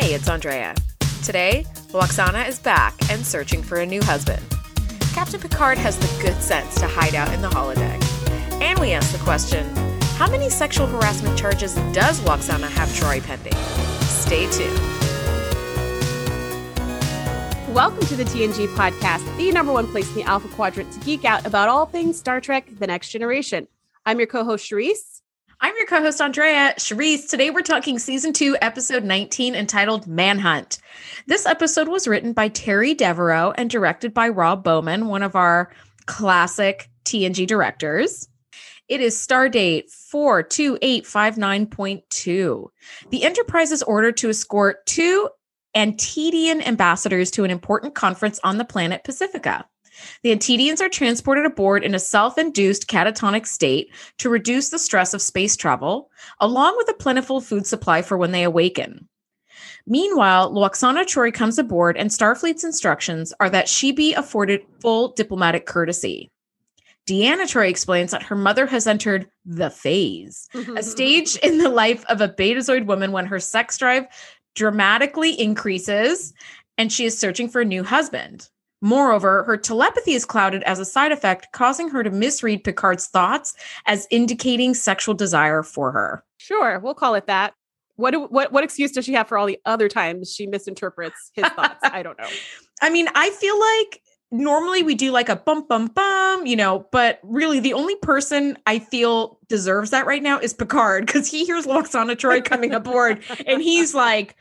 Hey, it's Andrea. Today, Lwaxana is back and searching for a new husband. Captain Picard has the good sense to hide out in the holodeck. And we ask the question how many sexual harassment charges does Lwaxana have Troi pending? Stay tuned. Welcome to the TNG podcast, the number one place in the Alpha Quadrant to geek out about all things Star Trek The Next Generation. I'm your co host, Charisse. I'm your co host, Andrea. Charisse, today we're talking season two, episode 19, entitled Manhunt. This episode was written by Terry Devereaux and directed by Rob Bowman, one of our classic TNG directors. It is stardate 42859.2. The Enterprise is ordered to escort two Antedian ambassadors to an important conference on the planet Pacifica. The Antedians are transported aboard in a self induced catatonic state to reduce the stress of space travel, along with a plentiful food supply for when they awaken. Meanwhile, Lwaxana Troi comes aboard, and Starfleet's instructions are that she be afforded full diplomatic courtesy. Deanna Troi explains that her mother has entered the phase, a stage in the life of a betazoid woman when her sex drive dramatically increases and she is searching for a new husband. Moreover, her telepathy is clouded as a side effect, causing her to misread Picard's thoughts as indicating sexual desire for her. Sure, we'll call it that. What, do, what what excuse does she have for all the other times she misinterprets his thoughts? I don't know. I mean, I feel like normally we do like a bum bum bum, you know, but really the only person I feel deserves that right now is Picard because he hears Lwaxana Troi coming aboard and he's like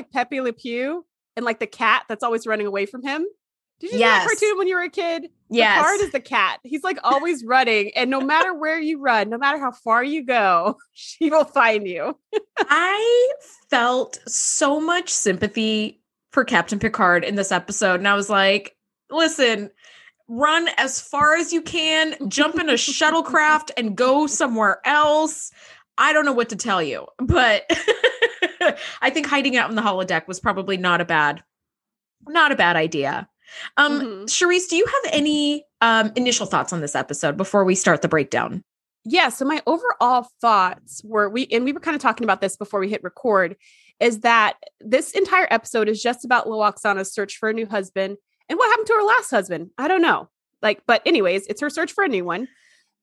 like Pepe Le Pew and like the cat that's always running away from him. Did you see Yes. that cartoon when you were a kid? Yes. Picard is the cat. He's like always running, and no matter where you run, no matter how far you go, she will find you. I felt so much sympathy for Captain Picard in this episode. And I was like, listen, run as far as you can, jump in a shuttlecraft and go somewhere else. I don't know what to tell you, but I think hiding out in the holodeck was probably not a bad, not a bad idea. Um, Mhm. Charisse, do you have any um, initial thoughts on this episode before we start the breakdown? Yeah. So my overall thoughts were we and we were kind of talking about this before we hit record, is that this entire episode is just about Lwaxana's search for a new husband and what happened to her last husband. I don't know. Like, but anyways, it's her search for a new one.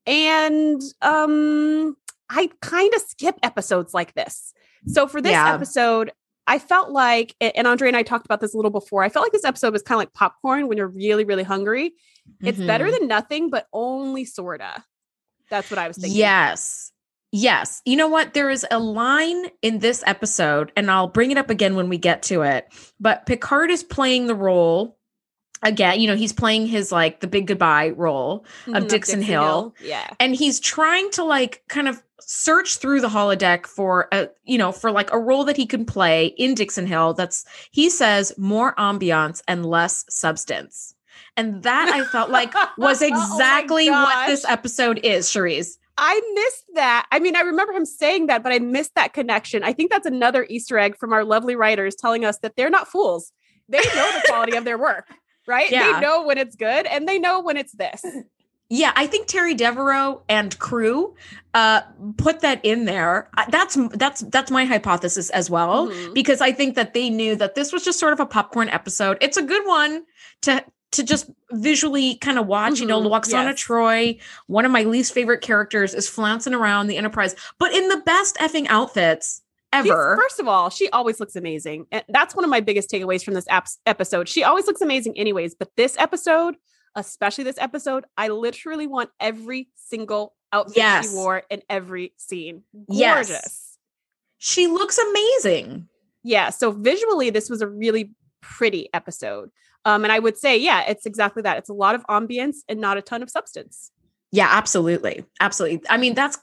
And um I kind of skip episodes like this. So for this Yeah. episode, I felt like, and Andre and I talked about this a little before. I felt like this episode was kind of like popcorn when you're really, really hungry. It's better Mhm. than nothing, but only sorta. That's what I was thinking. Yes. Yes. You know what? There is a line in this episode, and I'll bring it up again when we get to it. But Picard is playing the role again. You know, he's playing his like the big goodbye role, Mhm, Dixon Hill. Yeah. and he's trying to like kind of search through the holodeck for a you know for like a role that he can play in Dixon Hill that's he says more ambiance and less substance. And that I felt like was Oh exactly what this episode is, Charisse. I missed that. I mean, I remember him saying that, but I missed that connection. I think that's another Easter egg from our lovely writers telling us that they're not fools. They know the quality of their work, right? Yeah. They know when it's good and they know when it's this. Yeah, I think Terry Devereaux and crew uh, put that in there. That's that's that's my hypothesis as well, Mhm. because I think that they knew that this was just sort of a popcorn episode. It's a good one to to just visually kind of watch. You know, Mhm, Lwaxana yes. Troi, one of my least favorite characters, is flouncing around the Enterprise, but in the best effing outfits She's- ever. first of all, she always looks amazing. And that's one of my biggest takeaways from this ap- episode. She always looks amazing, anyways. But this episode, especially this episode, I literally want every single outfit Yes. she wore in every scene. Yes. Gorgeous. she looks amazing. Yeah. So visually, this was a really pretty episode. Um, and I would say, yeah, it's exactly that. It's a lot of ambience and not a ton of substance. Yeah, absolutely. Absolutely. I mean, that's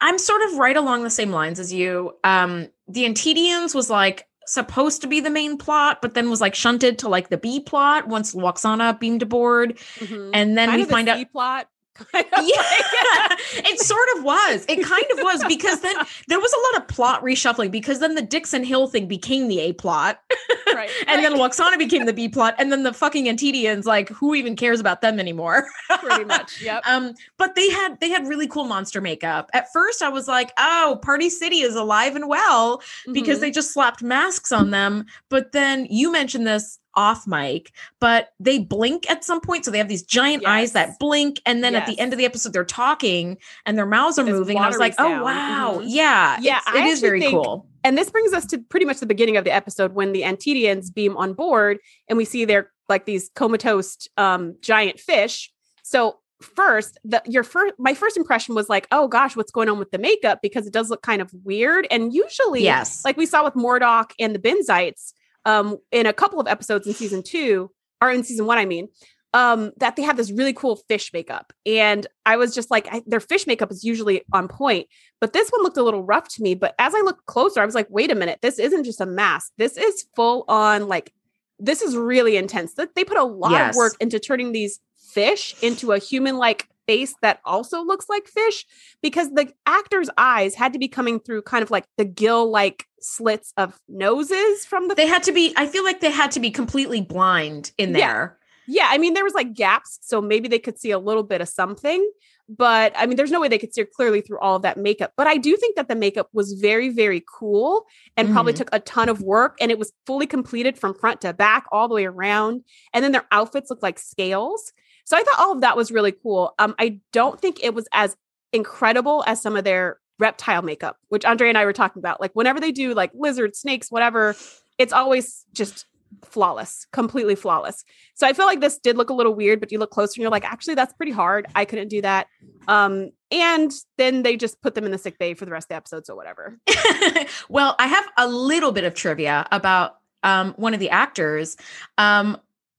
I'm sort of right along the same lines as you. Um the Antedians was like supposed to be the main plot, but then was like shunted to like the B plot once Lwaxana beamed aboard. Mhm. And then Kind we find out plot. Kind of yeah, like- it sort of was. It kind of was because then there was a lot of plot reshuffling because then the Dixon Hill thing became the A plot, right. and then Lwaxana became the B plot, and then the fucking Antedians, like, who even cares about them anymore? pretty much. Yep. Um, but they had they had really cool monster makeup. At first, I was like, oh, Party City is alive and well because Mhm. they just slapped masks on them. But then you mentioned this off mic, but they blink at some point. So they have these giant eyes that blink. And then at the end of the episode, they're talking and their mouths are moving. And I was like, oh, sound. wow. Mhm. Yeah. Yeah, it is very think- cool. and this brings us to pretty much the beginning of the episode when the Antedians beam on board and we see they're like these comatose um giant fish. So first, the your first my first impression was like, oh gosh, what's going on with the makeup? Because it does look kind of weird. And usually, Yes. like we saw with Mordock and the Benzites, um, in a couple of episodes in season two, or in season one, I mean, um, that they have this really cool fish makeup. And I was just like, I, their fish makeup is usually on point, but this one looked a little rough to me. But as I looked closer, I was like, wait a minute, this isn't just a mask. This is full on like, this is really intense. That they put a lot Yes. of work into turning these fish into a human like face that also looks like fish because the actor's eyes had to be coming through kind of like the gill like slits of noses from the they had to be, I feel like they had to be completely blind in there. yeah i mean there was like gaps so maybe they could see a little bit of something but i mean there's no way they could see clearly through all of that makeup but i do think that the makeup was very very cool and probably Mhm. took a ton of work and it was fully completed from front to back all the way around and then their outfits looked like scales so i thought all of that was really cool um i don't think it was as incredible as some of their reptile makeup which andre and i were talking about like whenever they do like lizards snakes whatever it's always just flawless completely flawless so I feel like this did look a little weird, but you look closer and you're like, actually, that's pretty hard. I couldn't do that. Um, and then they just put them in the sick bay for the rest of the episode, so whatever. well, I have a little bit of trivia about um, one of the actors. Um,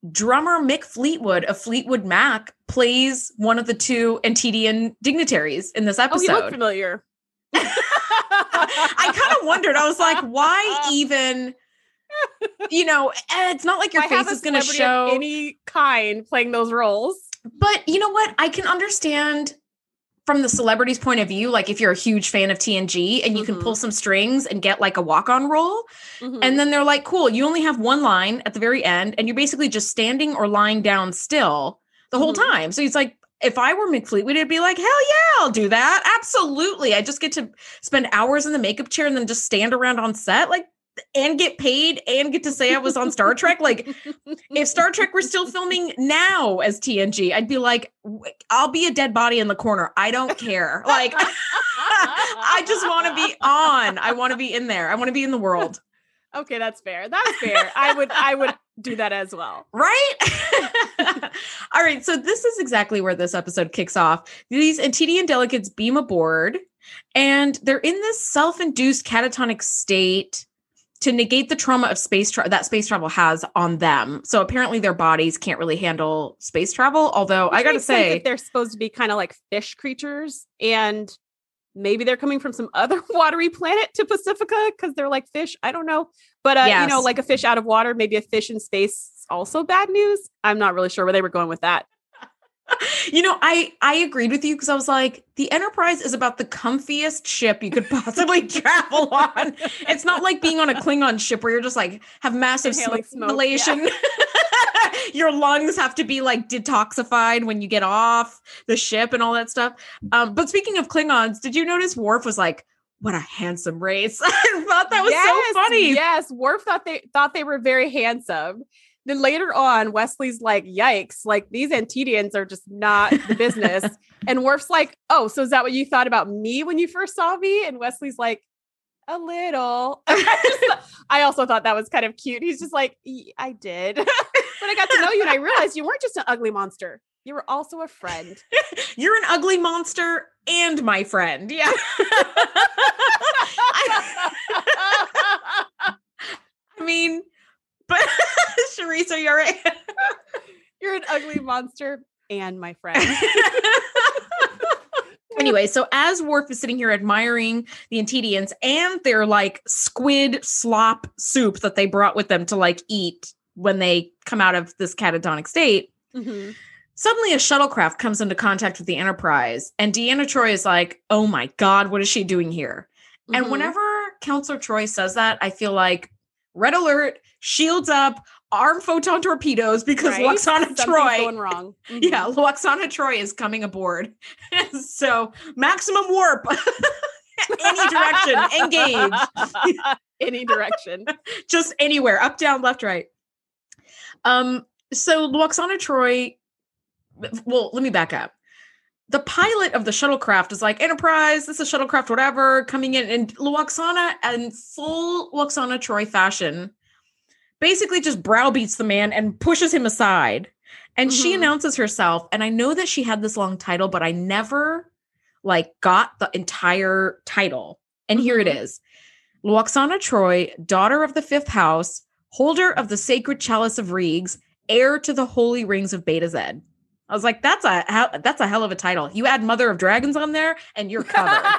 drummer Mick Fleetwood of Fleetwood Mac plays one of the two Antedian dignitaries in this oh, episode. Oh, you look familiar. I kind of wondered. I was like, why even? You know, it's not like your have face is going to show. any kind playing those roles. But you know what? I can understand from the celebrity's point of view. Like, if you're a huge fan of TNG and you can Mhm. pull some strings and get like a walk on role, Mhm. And then they're like, cool, you only have one line at the very end, and you're basically just standing or lying down still the whole Mhm. time. So it's like, if I were Mick Fleetwood, it'd be like, hell yeah, I'll do that. Absolutely. I just get to spend hours in the makeup chair and then just stand around on set, like, and get paid and get to say I was on Star Trek. Like, if Star Trek were still filming now as TNG, I'd be like, I'll be a dead body in the corner. I don't care. Like, I just want to be on. I want to be in there. I want to be in the world. okay, that's fair. That's fair. I would I would do that as well. Right? All right. So this is exactly where this episode kicks off. These Antedian delegates beam aboard and they're in this self-induced catatonic state to negate the trauma of space tra- that space travel has on them. So apparently their bodies can't really handle space travel. Although I got to say, they're supposed to be kind of like fish creatures and maybe they're coming from some other watery planet to Pacifica because they're like fish. I don't know. But uh, you know, like a fish out of water, maybe a fish in space also bad news. I'm not really sure where they were going with that. you know, I I agreed with you because I was like, the Enterprise is about the comfiest ship you could possibly travel on. It's not like being on a Klingon ship where you're just like have massive Inhaling smoke smoke, yeah. Your lungs have to be like detoxified when you get off the ship and all that stuff. Um, but speaking of Klingons, did you notice Worf was like, "What a handsome race"? I thought that was Yes, so funny. Yes, Worf thought they thought they were very handsome. Then later on, Wesley's like, "Yikes! Like these Antedians are just not the business." and Worf's like, "Oh, so is that what you thought about me when you first saw me?" And Wesley's like, "A little." I, also thought that was kind of cute. He's just like, "Y- "I did," but I got to know you, and I realized you weren't just an ugly monster. You were also a friend. You're an ugly monster and my friend. Yeah. I mean, but Charisse, you're right. You're an ugly monster and my friend. anyway, so as Worf is sitting here admiring the Antedians and their like squid slop soup that they brought with them to like eat when they come out of this catatonic state, Mhm. Suddenly, a shuttlecraft comes into contact with the Enterprise, and Deanna Troi is like, "Oh my god, what is she doing here?" And Mhm. whenever Counselor Troi says that, I feel like red alert, shields up, arm photon torpedoes because Right? Lwaxana Something's Troi. going wrong. Yeah, Mhm. Lwaxana Troi is coming aboard. so maximum warp. Any direction, engage. Any direction. Just anywhere, up, down, left, right. Um, so Lwaxana Troi, well, let me back up. The pilot of the shuttlecraft is like, Enterprise, this is shuttlecraft, whatever, coming in. And Lwaxana in full Lwaxana Troi fashion, basically just browbeats the man and pushes him aside. And she Mhm. announces herself. And I know that she had this long title, but I never like got the entire title. And here it is. Lwaxana Troi, daughter of the fifth house, holder of the sacred chalice of Rixx, heir to the holy rings of Betazed. I was like, that's a hell- that's a hell of a title. You add Mother of Dragons on there, and you're covered.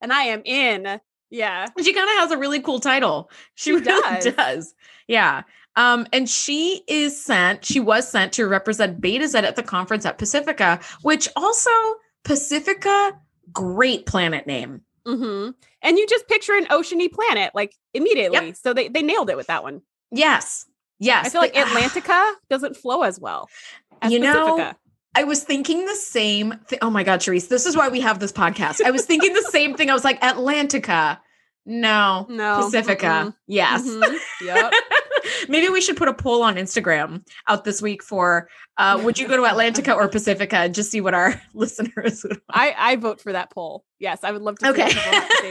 and I am in. Yeah. she kind of has a really cool title. She, She really does. does. Yeah. Um, and she is sent, she was sent to represent Betazed at the conference at Pacifica, which also Pacifica, great planet name. hmm And you just picture an oceany planet like immediately. Yep. So they, they nailed it with that one. Yes. Yes. I feel like Atlantica doesn't flow as well. As You know, Pacifica. I was thinking the same thing. Oh my God, Charisse, this is why we have this podcast. I was thinking the same thing. I was like, Atlantica. No. No. Pacifica. Mm-mm. Yes. Mhm. Yep. Maybe we should put a poll on Instagram out this week for uh, would you go to Atlantica or Pacifica and just see what our listeners would I, I vote for that poll. Yes, I would love to Okay.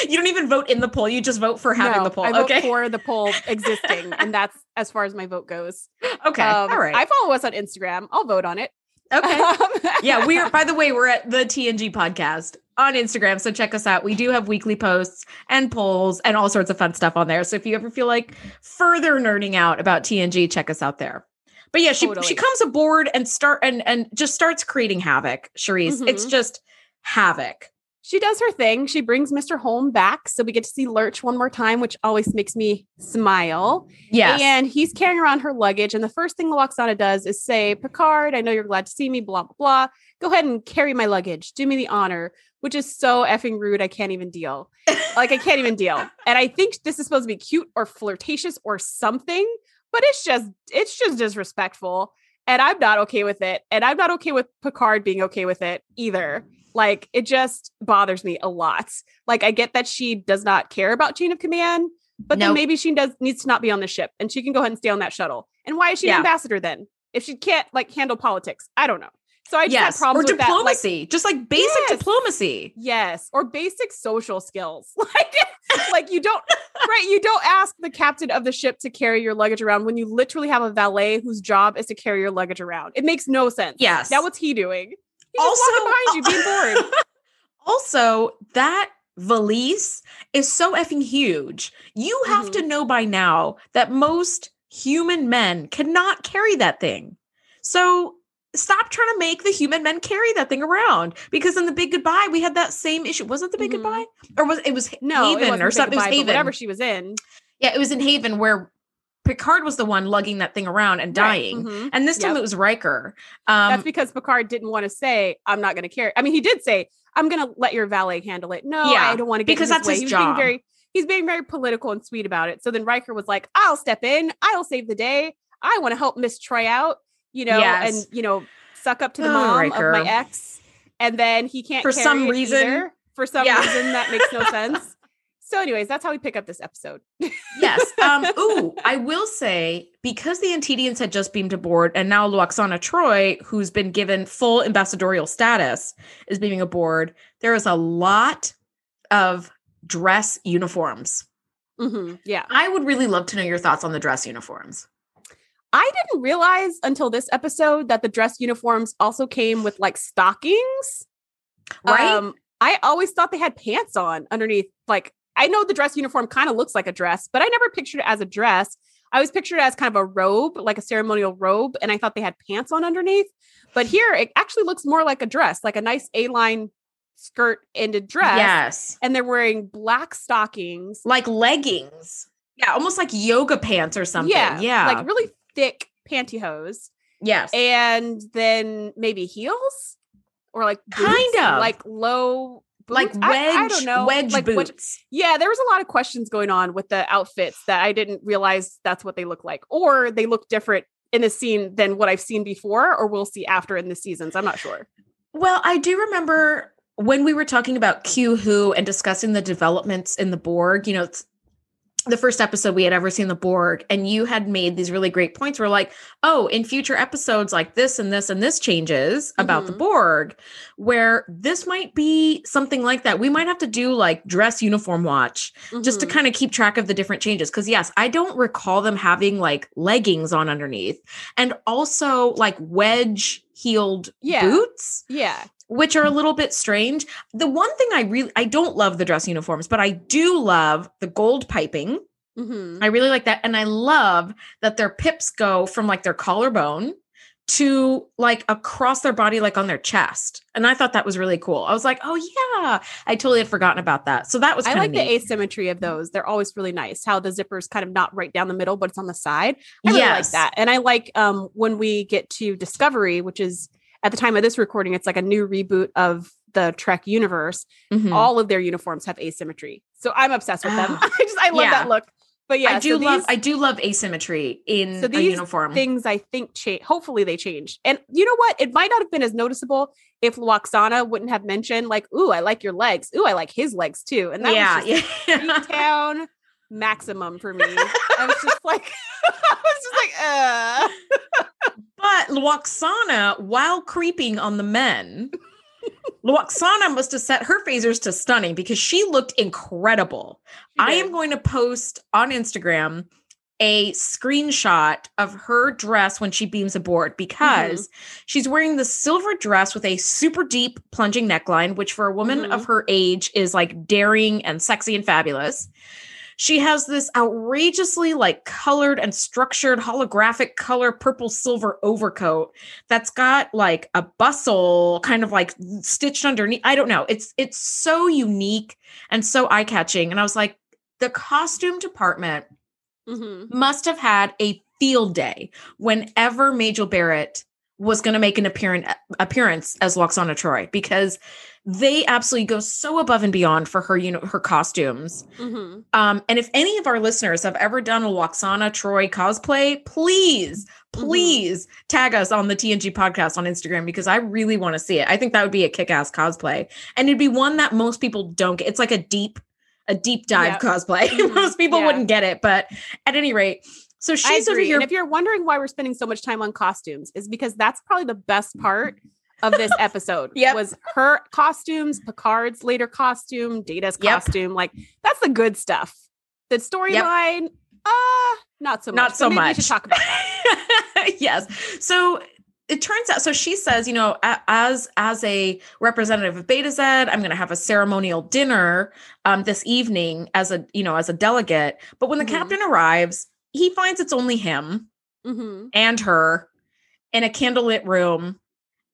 what people have to say about that. You don't even vote in the poll, you just vote for having No, the poll. I vote for the poll existing, and that's as far as my vote goes. okay. Um, All right. I follow us on Instagram. I'll vote on it. okay. Um, yeah, we are by the way, we're at the TNG podcast on Instagram. So check us out. We do have weekly posts and polls and all sorts of fun stuff on there. So if you ever feel like further nerding out about TNG, check us out there. But yeah, she Totally. she comes aboard and start and and just starts creating havoc, Charisse. It's Mhm. just havoc. She does her thing. She brings Mr. Homn back, so we get to see Lurch one more time, which always makes me smile. Yes. And he's carrying around her luggage. And the first thing the Lwaxana does is say, Picard, I know you're glad to see me, blah, blah, blah. Go ahead and carry my luggage. Do me the honor, which is so effing rude. I can't even deal. Like, I can't even deal. And I think this is supposed to be cute or flirtatious or something, but it's just, it's just disrespectful. And I'm not okay with it. And I'm not okay with Picard being okay with it either. Like, it just bothers me a lot. Like, I get that she does not care about chain of command, but then maybe she does needs to not be on the ship and she can go ahead and stay on that shuttle. And why is she Yeah. an ambassador then? If she can't like handle politics, I don't know. So I just yes. have problems or with that. Like, diplomacy. just like basic Yes. diplomacy. yes, or basic social skills. Like, like you don't right. You don't ask the captain of the ship to carry your luggage around when you literally have a valet whose job is to carry your luggage around. It makes no sense. Yes. Now what's he doing? Also- behind you, being bored. Also, that valise is so effing huge. You have Mm-hmm. to know by now that most human men cannot carry that thing. So stop trying to make the human men carry that thing around because in the big goodbye we had that same issue. Was it the big Mhm. goodbye? Or was it was No, it Haven wasn't or something? It was Goodbye, Haven. Whatever she was in. yeah, it was in Haven where Picard was the one lugging that thing around and Right, dying. mhm. And this time Yep. it was Riker. Um, That's because Picard didn't want to say, I'm not going to carry. I mean, he did say, I'm going to let your valet handle it. No, Yeah, I don't want to get because that's his was job. Being very, he's being very political and sweet about it. So then Riker was like, I'll step in. I'll save the day. I want to help Miss Troi out, you know, Yes. and, you know, suck up to the Oh, mom Riker. of my ex. And then he can't For some reason. either. For some Yeah. reason that makes no sense. So, anyways, that's how we pick up this episode. yes. Um, ooh, I will say because the Antedians had just beamed aboard, and now Lwaxana Troi, who's been given full ambassadorial status, is beaming aboard. There is a lot of dress uniforms. Mhm, Yeah. I would really love to know your thoughts on the dress uniforms. I didn't realize until this episode that the dress uniforms also came with like stockings. Right? Um, I always thought they had pants on underneath. Like, I know the dress uniform kind of looks like a dress, but I never pictured it as a dress. I was pictured as kind of a robe, like a ceremonial robe, and I thought they had pants on underneath. But here, it actually looks more like a dress, like a nice A-line skirt ended dress. Yes. And they're wearing black stockings. Like leggings. Yeah, almost like yoga pants or something. Yeah, Yeah. like really thick pantyhose Yes. and then maybe heels or like boots, Kind of. like low like boots? wedge, I, I don't know. wedge like boots. yeah, there was a lot of questions going on with the outfits that I didn't realize that's what they look like, or they look different in the scene than what I've seen before, or we'll see after in the seasons. I'm not sure. Well, I do remember when we were talking about Q Who and discussing the developments in the Borg, you know, it's the first episode we had ever seen the Borg, and you had made these really great points. Where like, oh, in future episodes, like this and this and this changes about the Mhm. Borg, where this might be something like that. We might have to do like dress uniform watch just to Mhm. kind of keep track of the different changes. Because yes, I don't recall them having like leggings on underneath, and also like wedge heeled Yeah. boots yeah, which are a little bit strange. The one thing I really I don't love the dress uniforms, but I do love the gold piping. Mhm. I really like that and I love that their pips go from like their collarbone to like across their body like on their chest. And I thought that was really cool. I was like, "Oh yeah, I totally had forgotten about that." So that was I like of the asymmetry of those. They're always really nice. How the zipper is kind of not right down the middle, but it's on the side. I really like that. And I like um when we get to Discovery, which is at the time of this recording, it's like a new reboot of the Trek universe. Mhm. All of their uniforms have asymmetry. So I'm obsessed with them. Ah, I just I love yeah. that look. But yeah, I do so love these I do love asymmetry in So these uniform. things I think change. Hopefully they change. And you know what? It might not have been as noticeable if Lwaxana wouldn't have mentioned like, "Ooh, I like your legs. Ooh, I like his legs too." And that yeah, was yeah. town maximum for me. I was just like, I was just like, uh. But Lwaxana, while creeping on the men, Lwaxana must have set her phasers to stunning because she looked incredible. I am going to post on Instagram a screenshot of her dress when she beams aboard because she's wearing the silver dress with a super deep plunging neckline, which for a woman Mhm. of her age is like daring and sexy and fabulous. She has this outrageously like colored and structured holographic color purple silver overcoat that's got like a bustle kind of like stitched underneath. I don't know. It's it's so unique and so eye-catching. And I was like, the costume department Mhm. must have had a field day whenever Majel Barrett was going to make an appearance appearance as Lwaxana Troi because they absolutely go so above and beyond for her you know her costumes. Mhm. Um, and if any of our listeners have ever done a Lwaxana Troi cosplay, please, Mm-hmm. please tag us on the TNG podcast on Instagram because I really want to see it. I think that would be a kick-ass cosplay. And it'd be one that most people don't get. It's like a deep, a deep dive Yep. cosplay. Mhm. most people Yeah. wouldn't get it. But at any rate, so she's over here. And if you're wondering why we're spending so much time on costumes, is because that's probably the best part of this episode. Yep. Was her costumes, Picard's later costume, Data's Yep. costume. Like that's the good stuff. The storyline, uh, not so much. Not so maybe We much. should talk about that. yes. So it turns out so she says, you know, as as a representative of Betazed, I'm going to have a ceremonial dinner um this evening as a, you know, as a delegate. But when the Mhm. captain arrives, he finds it's only him Mhm. and her in a candlelit room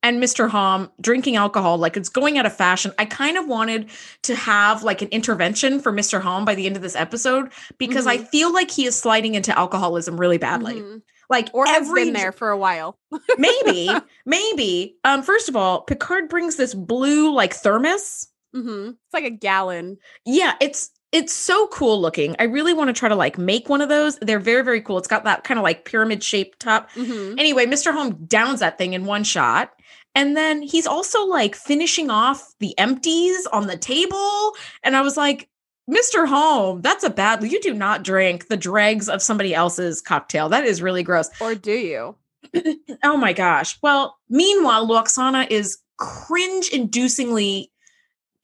and Mr. Homn drinking alcohol like it's going out of fashion. I kind of wanted to have like an intervention for Mr. Homn by the end of this episode because I feel like he is sliding into alcoholism really badly. Mhm. Like Or has every been there for a while. maybe, maybe. Um, first of all, Picard brings this blue like thermos. Mhm. It's like a gallon. Yeah, it's it's so cool looking. I really want to try to like make one of those. They're very very cool. It's got that kind of like pyramid shaped top. Mhm. Anyway, Mr. Homn downs that thing in one shot. And then he's also like finishing off the empties on the table. And I was like, Mr. Homn, that's a bad. You do not drink the dregs of somebody else's cocktail. That is really gross. Or do you? Oh my gosh. Well, meanwhile, Lwaxana is cringe inducingly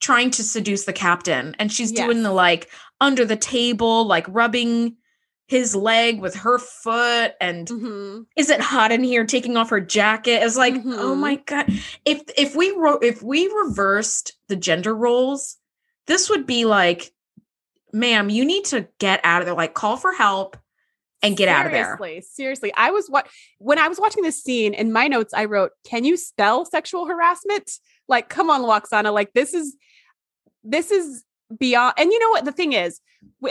trying to seduce the captain. And she's doing the like under the table, like rubbing his leg with her foot and Mhm. is it hot in here taking off her jacket it's like oh Mhm. my god if if we wrote if we reversed the gender roles this would be like ma'am you need to get out of there like call for help and get out of there Seriously, seriously. I was what when I was watching this scene in my notes, I wrote, "Can you spell sexual harassment?" Like, come on, Lwaxana. Like, this is this is beyond and you know what the thing is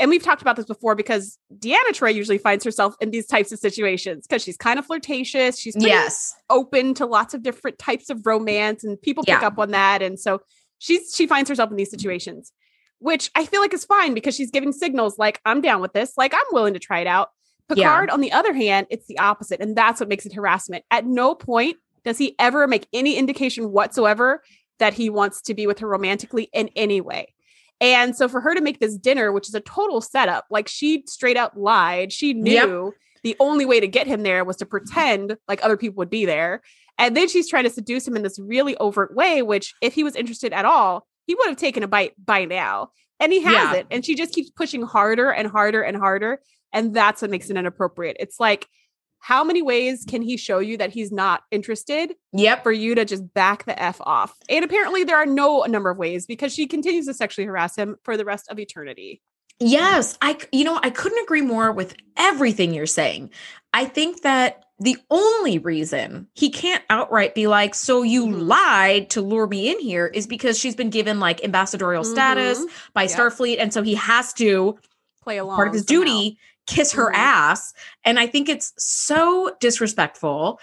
and we've talked about this before because Deanna Troi usually finds herself in these types of situations because she's kind of flirtatious. She's yes open to lots of different types of romance, and people pick Yeah. up on that. And so she's she finds herself in these situations, which I feel like is fine because she's giving signals like I'm down with this, like I'm willing to try it out. Yeah. Picard, on the other hand, it's the opposite, and that's what makes it harassment. At no point does he ever make any indication whatsoever that he wants to be with her romantically in any way. And so for her to make this dinner, which is a total setup, like she straight up lied. She knew the only way to get him there was to pretend like other people would be there. And then she's trying to seduce him in this really overt way, which if he was interested at all, he would have taken a bite by now. And he hasn't. And she just keeps pushing harder and harder and harder. And that's what makes it inappropriate. It's like, how many ways can he show you that he's not interested yep for you to just back the F off? And apparently there are no number of ways because she continues to sexually harass him for the rest of eternity. Yes, I, you know, I couldn't agree more with everything you're saying. I think that the only reason he can't outright be like, "So you Mhm. lied to lure me in here," is because she's been given like ambassadorial status Mhm. by Yep. Starfleet and so he has to Play along. part of his somehow. duty kiss her Mhm. ass and I think it's so disrespectful.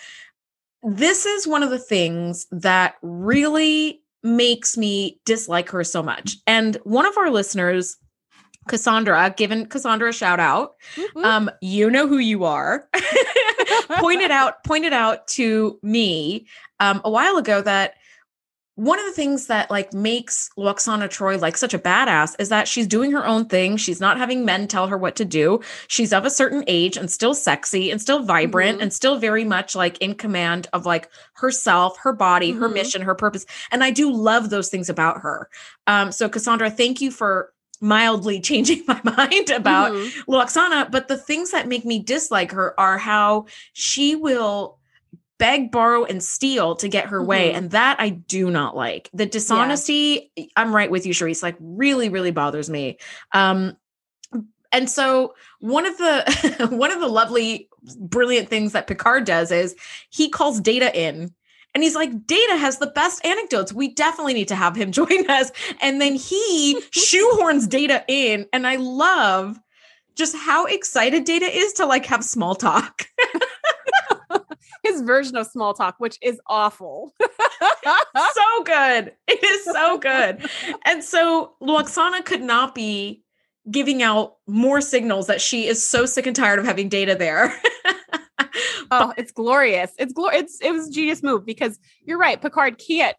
This is one of the things that really makes me dislike her so much. And one of our listeners Cassandra, given Cassandra a shout out. Whoop. Um, you know who you are. pointed out pointed out to me um a while ago that one of the things that like makes Lwaxana Troi like such a badass is that she's doing her own thing. She's not having men tell her what to do. She's of a certain age and still sexy and still vibrant Mhm. and still very much like in command of like herself, her body, her Mhm. mission, her purpose. And I do love those things about her. Um, so Cassandra, thank you for mildly changing my mind about Mhm. Lwaxana, but the things that make me dislike her are how she will beg, borrow, and steal to get her way. Mhm. And that I do not like. The dishonesty, I'm right with you, Charisse, like really, really bothers me. Um, and so one of the one of the lovely, brilliant things that Picard does is he calls Data in. And he's like, Data has the best anecdotes. We definitely need to have him join us. And then he shoehorns Data in. And I love just how excited Data is to like have small talk. His version of small talk, which is awful. so good. It is so good. And so Lwaxana could not be giving out more signals that she is so sick and tired of having data there. oh, it's glorious. It's glorious. It's it was a genius move because you're right. Picard can't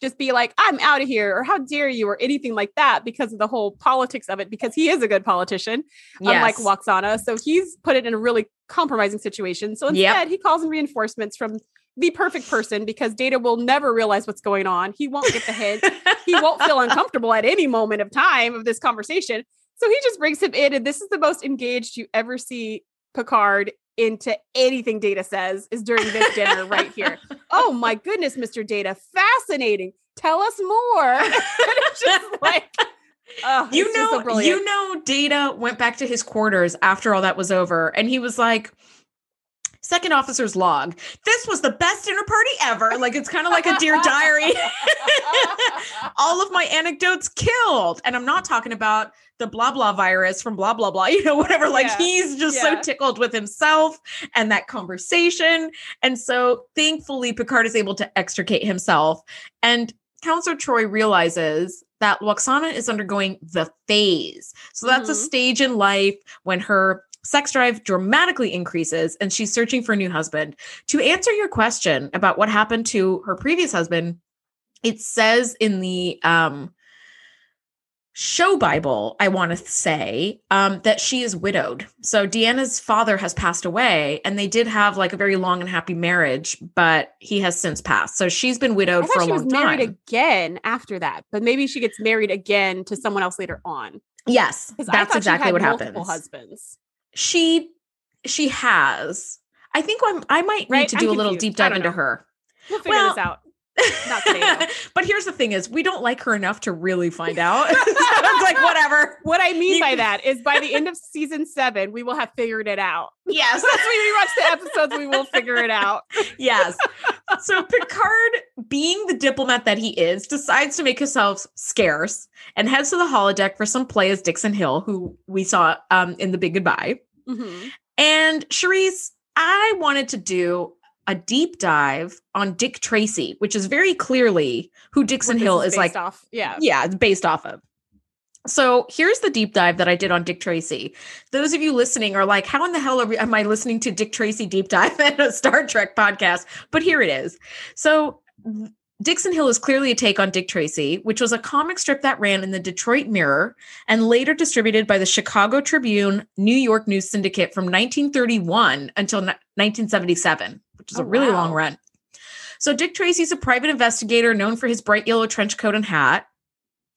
just be like, I'm out of here, or how dare you, or anything like that because of the whole politics of it, because he is a good politician, unlike Yes. Lwaxana. So he's put it in a really compromising situation. So instead, Yep. he calls in reinforcements from the perfect person because Data will never realize what's going on. He won't get the hint. he won't feel uncomfortable at any moment of time of this conversation. So he just brings him in, and this is the most engaged you ever see Picard into anything Data says is during this dinner right here. Oh my goodness, Mr. Data, fascinating. Tell us more. And it's just like, oh, you just so know, you know, Data went back to his quarters after all that was over, and he was like, Second officer's log. This was the best dinner party ever. Like it's kind of like a dear diary. all of my anecdotes killed. And I'm not talking about the blah blah virus from blah blah blah, you know, whatever. Like Yeah. he's just Yeah. so tickled with himself and that conversation. And so thankfully, Picard is able to extricate himself. And Counselor Troy realizes that Lwaxana is undergoing the phase. So that's a Mhm. stage in life when her sex drive dramatically increases and she's searching for a new husband. To answer your question about what happened to her previous husband, it says in the um show bible i want to say um that she is widowed so deanna's father has passed away and they did have like a very long and happy marriage but he has since passed so she's been widowed for a long married time again after that, but maybe she gets married again to someone else later on. Yes, that's exactly what happens Husbands. she she has i think I'm, i might need Right? to I'm do a little deep dive into her We'll figure Well, this out. Not today, but here's the thing is we don't like her enough to really find out so it's like whatever What I mean You- by that is by the end of season seven, we will have figured it out. yes As we rewatch the episodes, we will figure it out. yes. so Picard, being the diplomat that he is, decides to make himself scarce and heads to the holodeck for some play as Dixon Hill, who we saw um, in The Big Goodbye. Mhm. And Charisse, I wanted to do a deep dive on Dick Tracy, which is very clearly who Dixon this Hill is, based like. off. Yeah. Yeah, it's based off of. So here's the deep dive that I did on Dick Tracy. Those of you listening are like, how in the hell are we, am I listening to Dick Tracy deep dive in a Star Trek podcast? But here it is. So Dixon Hill is clearly a take on Dick Tracy, which was a comic strip that ran in the Detroit Mirror and later distributed by the Chicago Tribune New York News Syndicate from 1931 until 1977, which is Oh, a really wow. long run. So Dick Tracy's a private investigator known for his bright yellow trench coat and hat.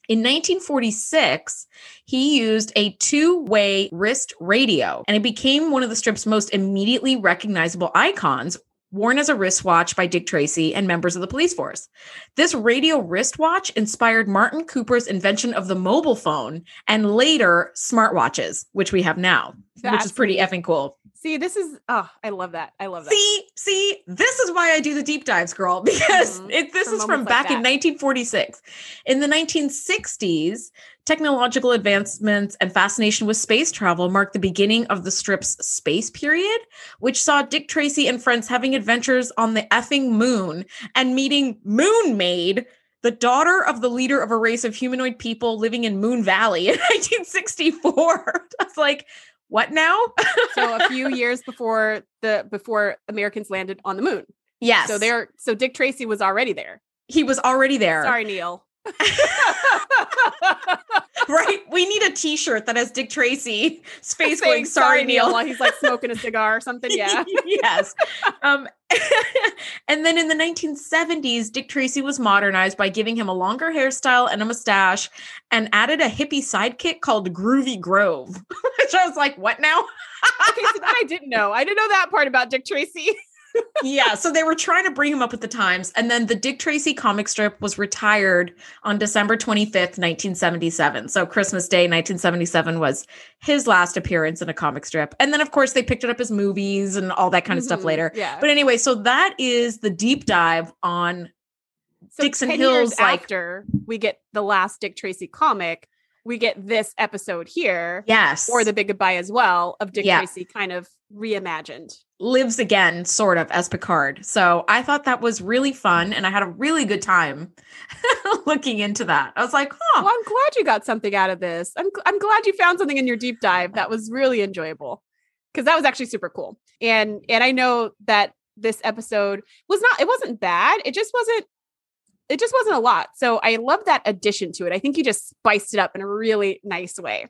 In 1946, he used a two way wrist radio and it became one of the strip's most immediately recognizable icons, worn as a wristwatch by Dick Tracy and members of the police force. This radio wristwatch inspired Martin Cooper's invention of the mobile phone and later smartwatches, which we have now, which is pretty effing cool. See, this is oh, I love that. I love that. See, see, this is why I do the deep dives, girl, because Mhm. it, this For is from back like in 1946. In the 1960s, technological advancements and fascination with space travel marked the beginning of the strip's space period, which saw Dick Tracy and friends having adventures on the effing moon and meeting Moon Maid. The daughter of the leader of a race of humanoid people living in Moon Valley in 1964. I was like, what now? so a few years before the before Americans landed on the moon. yes. So they're so Dick Tracy was already there. he was already there. Sorry, Neil. right? We need a T-shirt that has Dick Tracy face Saying, going. Sorry, Neil. while he's like smoking a cigar or something. Yeah. yes. Um, and then in the 1970s, Dick Tracy was modernized by giving him a longer hairstyle and a mustache, and added a hippie sidekick called Groovy Grove. Which I was like, what now? okay, so that I didn't know. I didn't know that part about Dick Tracy. Yeah, so they were trying to bring him up with the times. And then the Dick Tracy comic strip was retired on December 25th, 1977. So Christmas Day, 1977 was his last appearance in a comic strip. And then, of course, they picked it up as movies and all that kind of stuff Mhm, later. Yeah. But anyway, so that is the deep dive on so Dixon 10 Hill's, like- after we get the last Dick Tracy comic, we get this episode here. yes, Or the big goodbye as well of Dick Yeah. Tracy kind of reimagined. lives again, sort of, as Picard. So I thought that was really fun. And I had a really good time looking into that. I was like, huh. Well, I'm glad you got something out of this. I'm, I'm glad you found something in your deep dive that was really enjoyable because that was actually super cool. And and I know that this episode was not it wasn't bad. It just wasn't it just wasn't a lot. So I love that addition to it. I think you just spiced it up in a really nice way.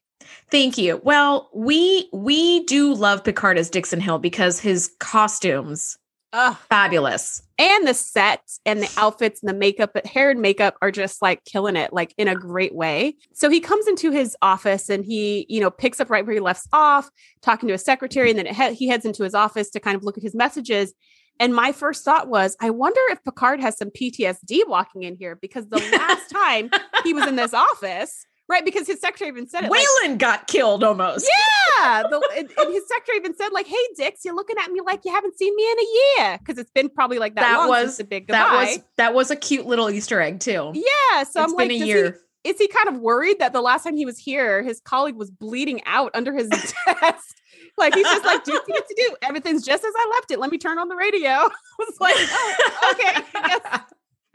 Thank you. Well, we we do love Picard as Dixon Hill because his costumes Ugh. fabulous. And the sets and the outfits and the makeup, but hair and makeup are just like killing it, like in a great way. So he comes into his office and he, you know, picks up right where he left off, talking to his secretary, and then he heads into his office to kind of look at his messages. And my first thought was, I wonder if Picard has some PTSD walking in here because the last time he was in this office, right? Because his secretary even said it. like, Whalen got killed almost. yeah. The, and, and his secretary even said, like, hey, Dix, you're looking at me like you haven't seen me in a year. Because it's been probably like that, That long was- since the big goodbye. That was that was a cute little Easter egg too. yeah. So It's I'm been like, a year. He, is he kind of worried that the last time he was here, his colleague was bleeding out under his desk? Like he's just like, do what you need to do. Everything's just as I left it. Let me turn on the radio. I was like, oh, okay. I guess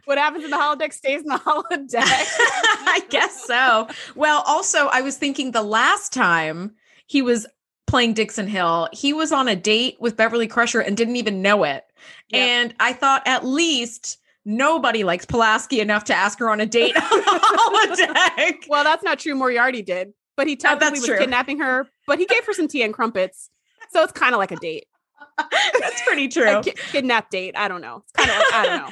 what happens in the holodeck stays in the holodeck. I guess so. Well, also, I was thinking the last time he was playing Dixon Hill, he was on a date with Beverly Crusher and didn't even know it. Yep. And I thought at least nobody likes Pulaski enough to ask her on a date on the holodeck. Well, that's not true. Moriarty did, but he uh, technically Oh, that's was true. kidnapping her. But he gave her some tea and crumpets, so it's kind of like a date, That's pretty true. a ki- kidnap date. I don't know. It's kind of like I don't know.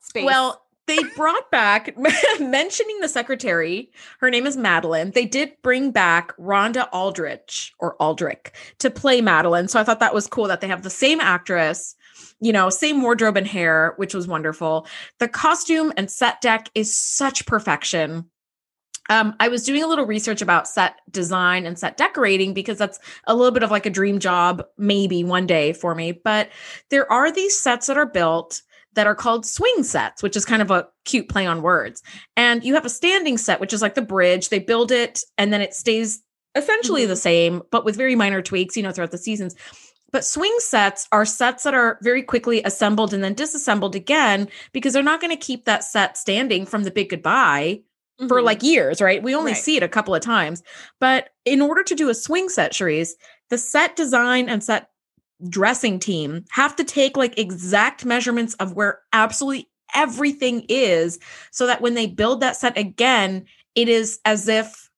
Space. Well, they brought back mentioning the secretary. Her name is Madeline. They did bring back Rhonda Aldrich or Aldrich to play Madeline. So I thought that was cool that they have the same actress, you know, same wardrobe and hair, which was wonderful. The costume and set deck is such perfection. Um, I was doing a little research about set design and set decorating because that's a little bit of like a dream job, maybe one day for me. But there are these sets that are built that are called swing sets, which is kind of a cute play on words. And you have a standing set, which is like the bridge. They build it and then it stays essentially Mhm. the same, but with very minor tweaks, you know, throughout the seasons. But swing sets are sets that are very quickly assembled and then disassembled again because they're not going to keep that set standing from the big goodbye for Mhm. like years, right? We only Right. see it a couple of times. But in order to do a swing set, Charisse, the set design and set dressing team have to take like exact measurements of where absolutely everything is so that when they build that set again, it is as if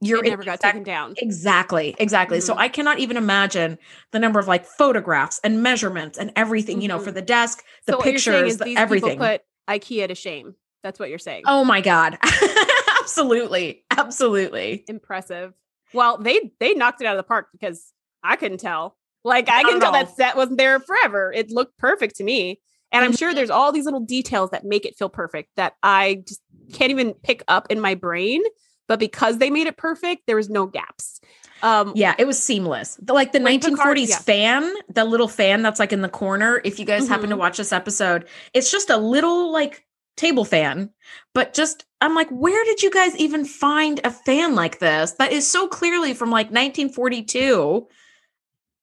you're it never got exact- taken down. Exactly, exactly. So Mhm. I cannot even imagine the number of like photographs and measurements and everything, you know, for the desk, the so pictures, is the these everything. people put IKEA to shame. That's what you're saying. oh my God. absolutely. Absolutely. Impressive. Well, they they knocked it out of the park because I couldn't tell. Like I can tell that set wasn't there forever. It looked perfect to me. And I'm sure there's all these little details that make it feel perfect that I just can't even pick up in my brain. But because they made it perfect, there was no gaps. Um, Yeah, it was seamless. The, like the When Picard- 1940s yeah. fan, the little fan that's like in the corner. If you guys happen to Mhm. watch this episode, it's just a little like table fan, but just I'm like, where did you guys even find a fan like this that is so clearly from like 1942?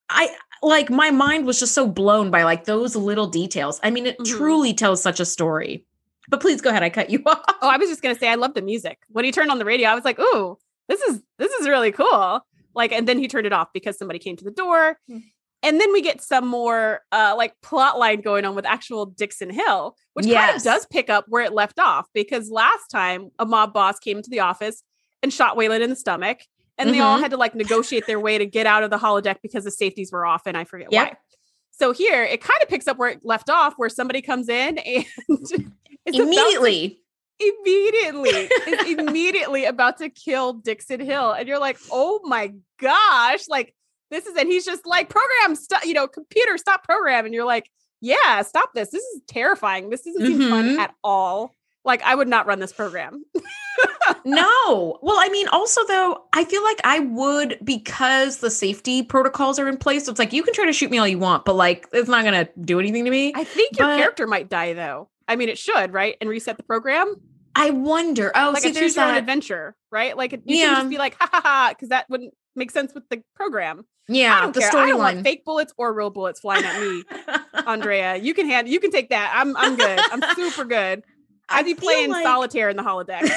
I like my mind was just so blown by like those little details. I mean, it Mhm. truly tells such a story. But please go ahead. I cut you off. Oh, I was just gonna say I love the music. When he turned on the radio, I was like, "Ooh, this is this is really cool." Like, and then he turned it off because somebody came to the door. Hmm. And then we get some more uh like plot line going on with actual Dixon Hill, which kind of does pick up where it left off because last time a mob boss came into the office and shot Whalen in the stomach, and they all Mhm. had to like negotiate their way to get out of the holodeck because the safeties were off, and I forget Yep. why. So here it kind of picks up where it left off, where somebody comes in and to Immediately. immediately immediately about to kill Dixon Hill. And you're like, oh my gosh, like this is, and he's just like, program, stop, you know, computer, stop program. And you're like, yeah, stop this. This is terrifying. This isn't seem fun mm-hmm. at all. Like, I would not run this program. no. Well, I mean, also though, I feel like I would because the safety protocols are in place. So it's like you can try to shoot me all you want, but like it's not gonna do anything to me. I think your But- character might die though. I mean, it should, right? And reset the program. I wonder. Oh, like see, a there's choose your own adventure, right? Like, you Yeah. just be like, ha ha ha, because that wouldn't make sense with the program. Yeah, the. I storyline. fake bullets or real bullets flying at me. Andrea. You can hand you can take that. I'm I'm good. I'm super good. I I'd be feel playing like- solitaire in the holodeck.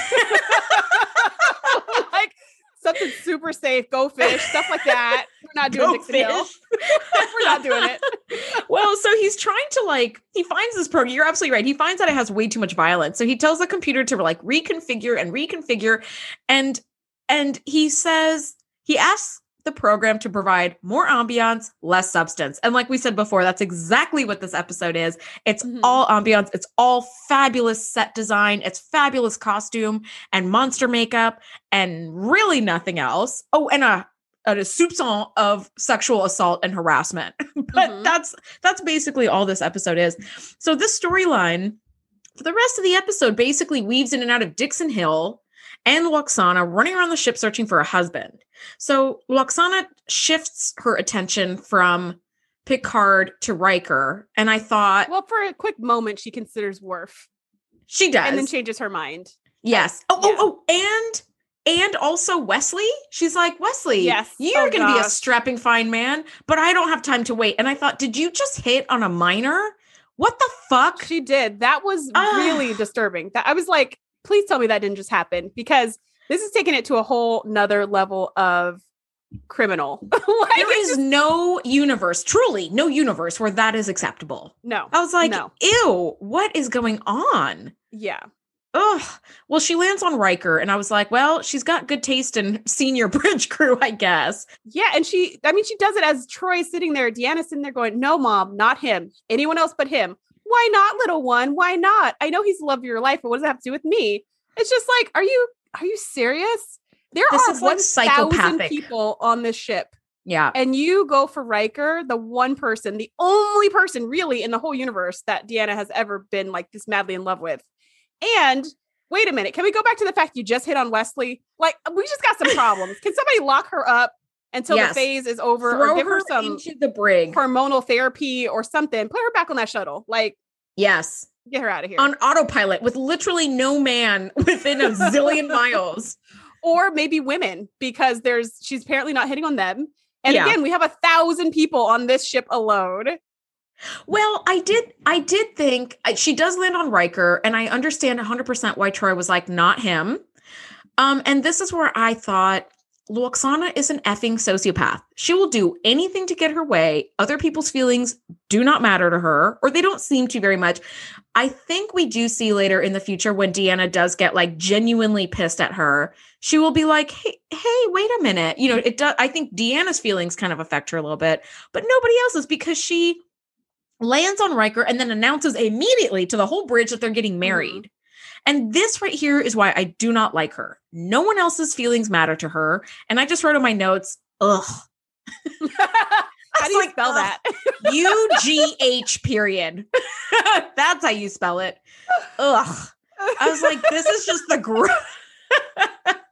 like something super safe, go fish, stuff like that. We're not doing Go fish. We're not doing it. well, so he's trying to like he finds this program. You're absolutely right. He finds that it has way too much violence. So he tells the computer to like reconfigure and reconfigure, and and he says he asks the program to provide more ambiance, less substance. And like we said before, that's exactly what this episode is. It's Mhm. all ambiance. It's all fabulous set design. It's fabulous costume and monster makeup and really nothing else. Oh, and a a soupçon of sexual assault and harassment. but Mhm. that's that's basically all this episode is. So this storyline for the rest of the episode basically weaves in and out of Dixon Hill and Lwaxana running around the ship searching for a husband. So Lwaxana shifts her attention from Picard to Riker, and I thought Well, for a quick moment, she considers Worf she does. and then changes her mind. yes. Oh, Yeah. oh, oh, and and also Wesley. She's like, Wesley, Yes. you're Oh, going to be a strapping fine man, but I don't have time to wait. And I thought, did you just hit on a minor? What the fuck? She did. That was Ah. really disturbing. That I was like, please tell me that didn't just happen because this is taking it to a whole nother level of criminal. like, there is just- no universe, truly no universe where that is acceptable. no. I was like, No. ew, what is going on? Yeah. Ugh. Well, she lands on Riker, and I was like, well, she's got good taste in senior bridge crew, I guess. Yeah, and she, I mean, she does it as Troi sitting there, Deanna sitting there going, No, mom, not him. Anyone else but him. Why not, little one? Why not? I know he's the love of your life, but what does that have to do with me? It's just like, are you are you serious? There This are like, one thousand psychopathic. people on this ship, Yeah. and you go for Riker, the one person, the only person really in the whole universe that Deanna has ever been like this madly in love with. And wait a minute, can we go back to the fact you just hit on Wesley? Like, we just got some problems. Can somebody lock her up until Yes. the phase is over, Throw or give her, her some into the brig. hormonal therapy or something? Put her back on that shuttle. Like, Yes. Get her out of here. On autopilot with literally no man within a zillion miles. or maybe women because there's she's apparently not hitting on them. And Yeah. again, we have a thousand people on this ship alone. Well, I did I did think she does land on Riker and I understand 100% why Troi was like not him. Um and this is where I thought Lwaxana is an effing sociopath. She will do anything to get her way. Other people's feelings do not matter to her, or they don't seem to very much. I think we do see later in the future when Deanna does get like genuinely pissed at her, she will be like, "Hey, hey, wait a minute." You know, it does. I think Deanna's feelings kind of affect her a little bit, but nobody else's because she lands on Riker and then announces immediately to the whole bridge that they're getting mm-hmm. married. And this right here is why I do not like her. No one else's feelings matter to her. And I just wrote in my notes, ugh. How do you like, spell ugh. that? U G H period. That's how you spell it. Ugh. I was like, this is just the gr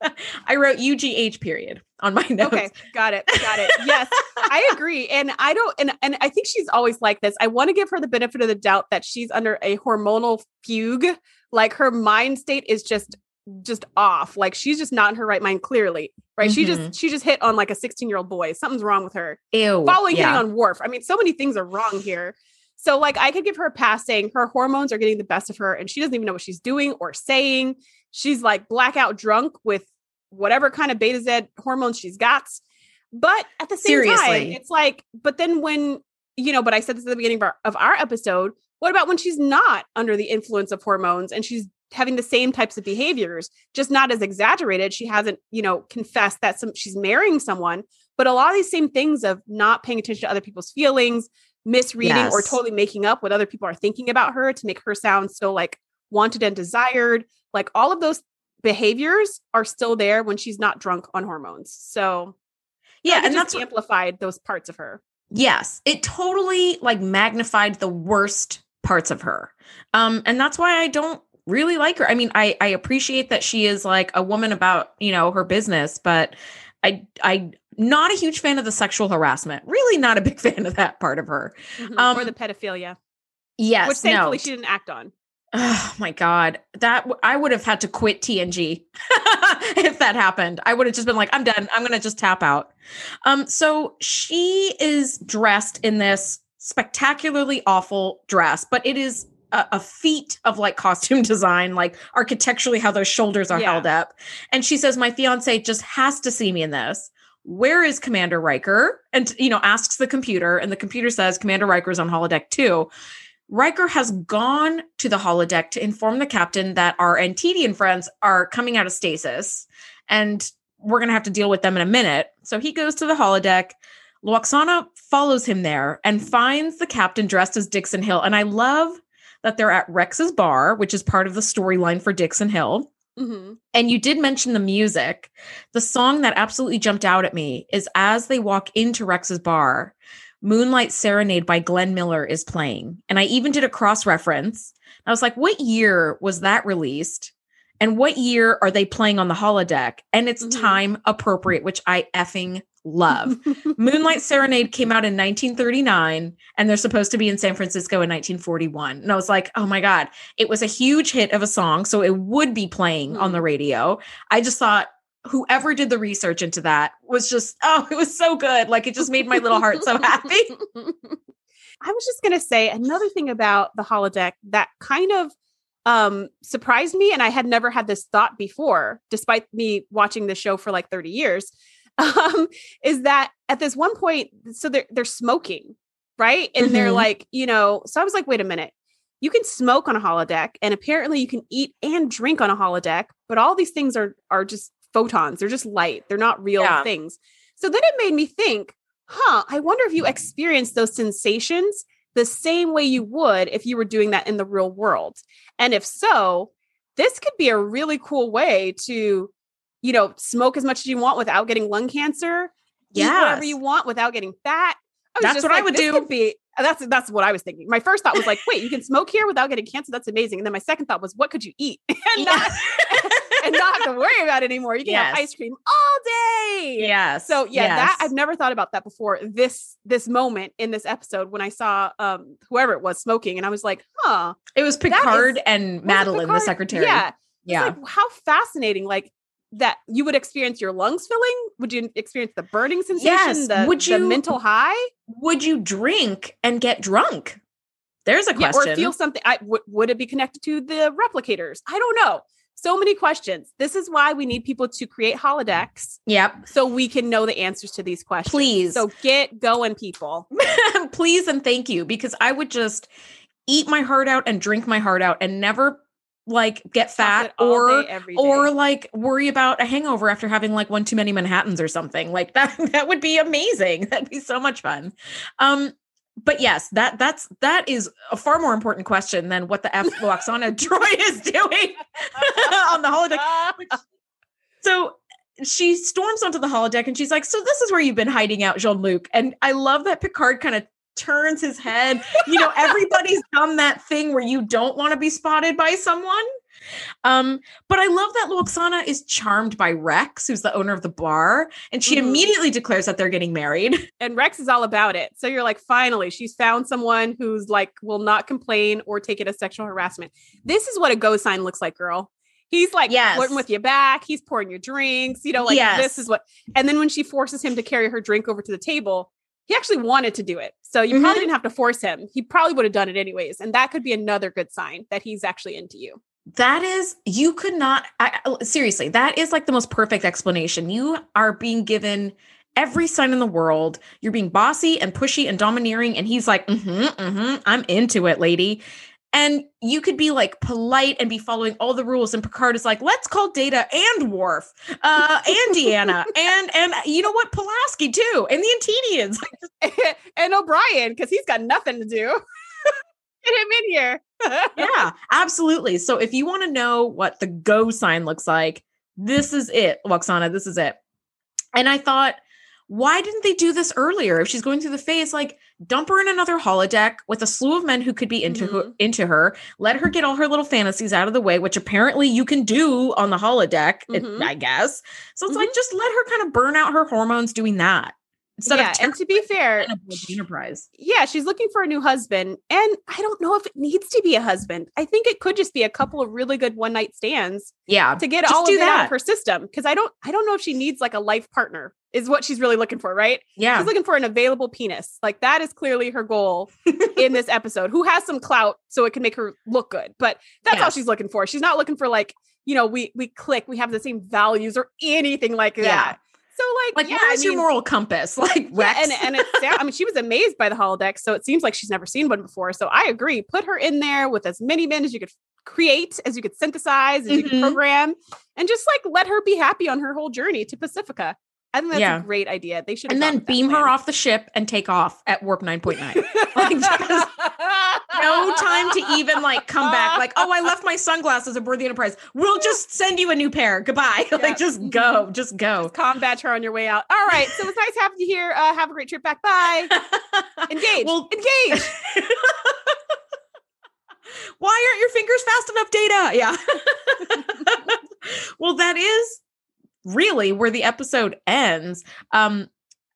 I wrote U G H period on my notes. Okay, got it. Got it. Yes, I agree. And I don't and and I think she's always like this. I want to give her the benefit of the doubt that she's under a hormonal fugue. Like her mind state is just just off. Like she's just not in her right mind clearly. Right? She Mm-hmm. just she just hit on like a 16-year-old boy. Something's wrong with her. Ew. Following yeah. hitting on Worf. I mean, so many things are wrong here. So like I could give her a pass saying her hormones are getting the best of her and she doesn't even know what she's doing or saying. She's like blackout drunk with whatever kind of Betazed hormones she's got. But at the same time, it's like, but then when, you know, but I said this at the beginning of our, of our episode, what about when she's not under the influence of hormones and she's having the same types of behaviors, just not as exaggerated? She hasn't, you know, confessed that some she's marrying someone, but a lot of these same things of not paying attention to other people's feelings, misreading or totally making up what other people are thinking about her to make her sound so like wanted and desired, like all of those behaviors are still there when she's not drunk on hormones. So yeah, and that's amplified those parts of her. Yes, it totally like magnified the worst parts of her. Um and that's why I don't really like her. I mean, I I appreciate that she is like a woman about, you know, her business, but I I not a huge fan of the sexual harassment. Really not a big fan of that part of her. Um, or the pedophilia, Yes, which thankfully no. she didn't act on. Oh my god, that I would have had to quit TNG if that happened. I would have just been like, I'm done. I'm gonna just tap out. Um, so she is dressed in this spectacularly awful dress, but it is a, a feat of like costume design, like architecturally how those shoulders are Yeah. held up. And she says, My fiance just has to see me in this. Where is Commander Riker? And you know, asks the computer, and the computer says Commander Riker's on holodeck two. Riker has gone to the holodeck to inform the captain that our Antedian friends are coming out of stasis and we're going to have to deal with them in a minute. So he goes to the holodeck. Lwaxana follows him there and finds the captain dressed as Dixon Hill. And I love that they're at Rex's bar, which is part of the storyline for Dixon Hill. Mm-hmm. And you did mention the music. The song that absolutely jumped out at me is as they walk into Rex's bar, Moonlight Serenade by Glenn Miller is playing. And I even did a cross reference. I was like, what year was that released? And what year are they playing on the holodeck? And it's Mhm. time appropriate, which I effing love. Moonlight Serenade came out in 1939 and they're supposed to be in San Francisco in 1941. And I was like, oh my God, it was a huge hit of a song. So it would be playing on the radio. I just thought whoever did the research into that was just, oh, it was so good. Like it just made my little heart so happy. I was just going to say another thing about the holodeck that kind of um surprised me and I had never had this thought before despite me watching the show for like 30 years um is that at this one point so they're they're smoking right? And they're Mhm. like you know so I was like wait a minute. You can smoke on a holodeck and apparently you can eat and drink on a holodeck but all these things are are just photons. They're just light. They're not real Yeah. things. So then it made me think huh i wonder if you experience those sensations the same way you would if you were doing that in the real world. And if so this could be a really cool way to you know smoke as much as you want without getting lung cancer Yeah. whatever you want without getting fat That's what I would do. be that's that's what I was thinking. My first thought was like, wait, you can smoke here without getting cancer. That's amazing. And then my second thought was, what could you eat and not and not have to worry about it anymore. You can have ice cream all day. Yes. So yeah, that. I've never thought about that before. This this moment in this episode when I saw um whoever it was smoking, and I was like, huh, it was is- Picard and was it Madeline, the secretary. Yeah, Yeah. Like how fascinating. Like that you would experience your lungs filling. Would you experience the burning sensation? Yes. The, Would the you- mental high? Would you drink and get drunk? There's a Yeah, question. or feel something. I would would it be connected to the replicators? I don't know. So many questions. This is why we need people to create holodecks yep. so we can know the answers to these questions. Please. So get going, people. Please and thank you because I would just eat my heart out and drink my heart out and never like get fat or day, or like worry about a hangover after having like one too many Manhattans or something. Like that that would be amazing. That'd be so much fun. Um but yes, that that's that is a far more important question than what the F Lwaxana Troi is doing on the holodeck. So she storms onto the holodeck and she's like, So this is where you've been hiding out, Jean Luc. And I love that Picard kind of turns his head. You know, everybody's done that thing where you don't want to be spotted by someone. Um, but I love that Lwaxana is charmed by Rex, who's the owner of the bar, and she Mhm. immediately declares that they're getting married. and Rex is all about it. So you're like, finally, she's found someone who's like will not complain or take it as sexual harassment. This is what a go sign looks like, girl. He's like Yes. flirting with you back. He's pouring your drinks. You know, like Yes. this is what. And then when she forces him to carry her drink over to the table, he actually wanted to do it. So you Mhm. probably didn't have to force him. He probably would have done it anyways. And that could be another good sign that he's actually into you. That is, you could not, I- seriously, that is like the most perfect explanation. You are being given every sign in the world. You're being bossy and pushy and domineering. And he's like, mm hmm, mm hmm, I'm into it, lady. And you could be like polite and be following all the rules. And Picard is like, let's call Data and Worf, uh, and Deanna, and and you know what, Pulaski too, and the Antedians. and O'Brien, because he's got nothing to do. Get him in here. yeah, absolutely. So if you want to know what the go sign looks like, this is it, Lwaxana. This is it. And I thought, why didn't they do this earlier? If she's going through the phase, like dump her in another holodeck with a slew of men who could be into her, Mhm. into her. Let her get all her little fantasies out of the way, which apparently you can do on the holodeck, it- Mhm. I guess. So it's like just let her kind of burn out her hormones doing that instead yeah, of and to be fair, enterprise. yeah, she's looking for a new husband. And I don't know if it needs to be a husband. I think it could just be a couple of really good one night stands Yeah, to get all do of it out that. of her system. Cause I don't I don't know if she needs like a life partner, is what she's really looking for, right? yeah. She's looking for an available penis. Like that is clearly her goal in this episode, who has some clout so it can make her look good. But that's all she's looking for. She's not looking for like, you know, we we click, we have the same values or anything like Yeah. that. So like, Like, yeah, where's I your moral compass? Like, yeah, Rex. and and it's I mean, she was amazed by the holodeck, so it seems like she's never seen one before. So I agree. Put her in there with as many men as you could create, as you could synthesize, as you could Mhm. program, and just like let her be happy on her whole journey to Pacifica. I think that's Yeah. a great idea. They should and then beam her off the ship and take off at warp 9.9 Like, no time to even like come back like oh i left my sunglasses aboard the enterprise we'll just send you a new pair goodbye Yeah. like just go just go combat her on your way out. All right, so it's nice having you here. Uh, have a great trip back. Bye. Engage. Well- engage. why aren't your fingers fast enough data yeah well that is really where the episode ends um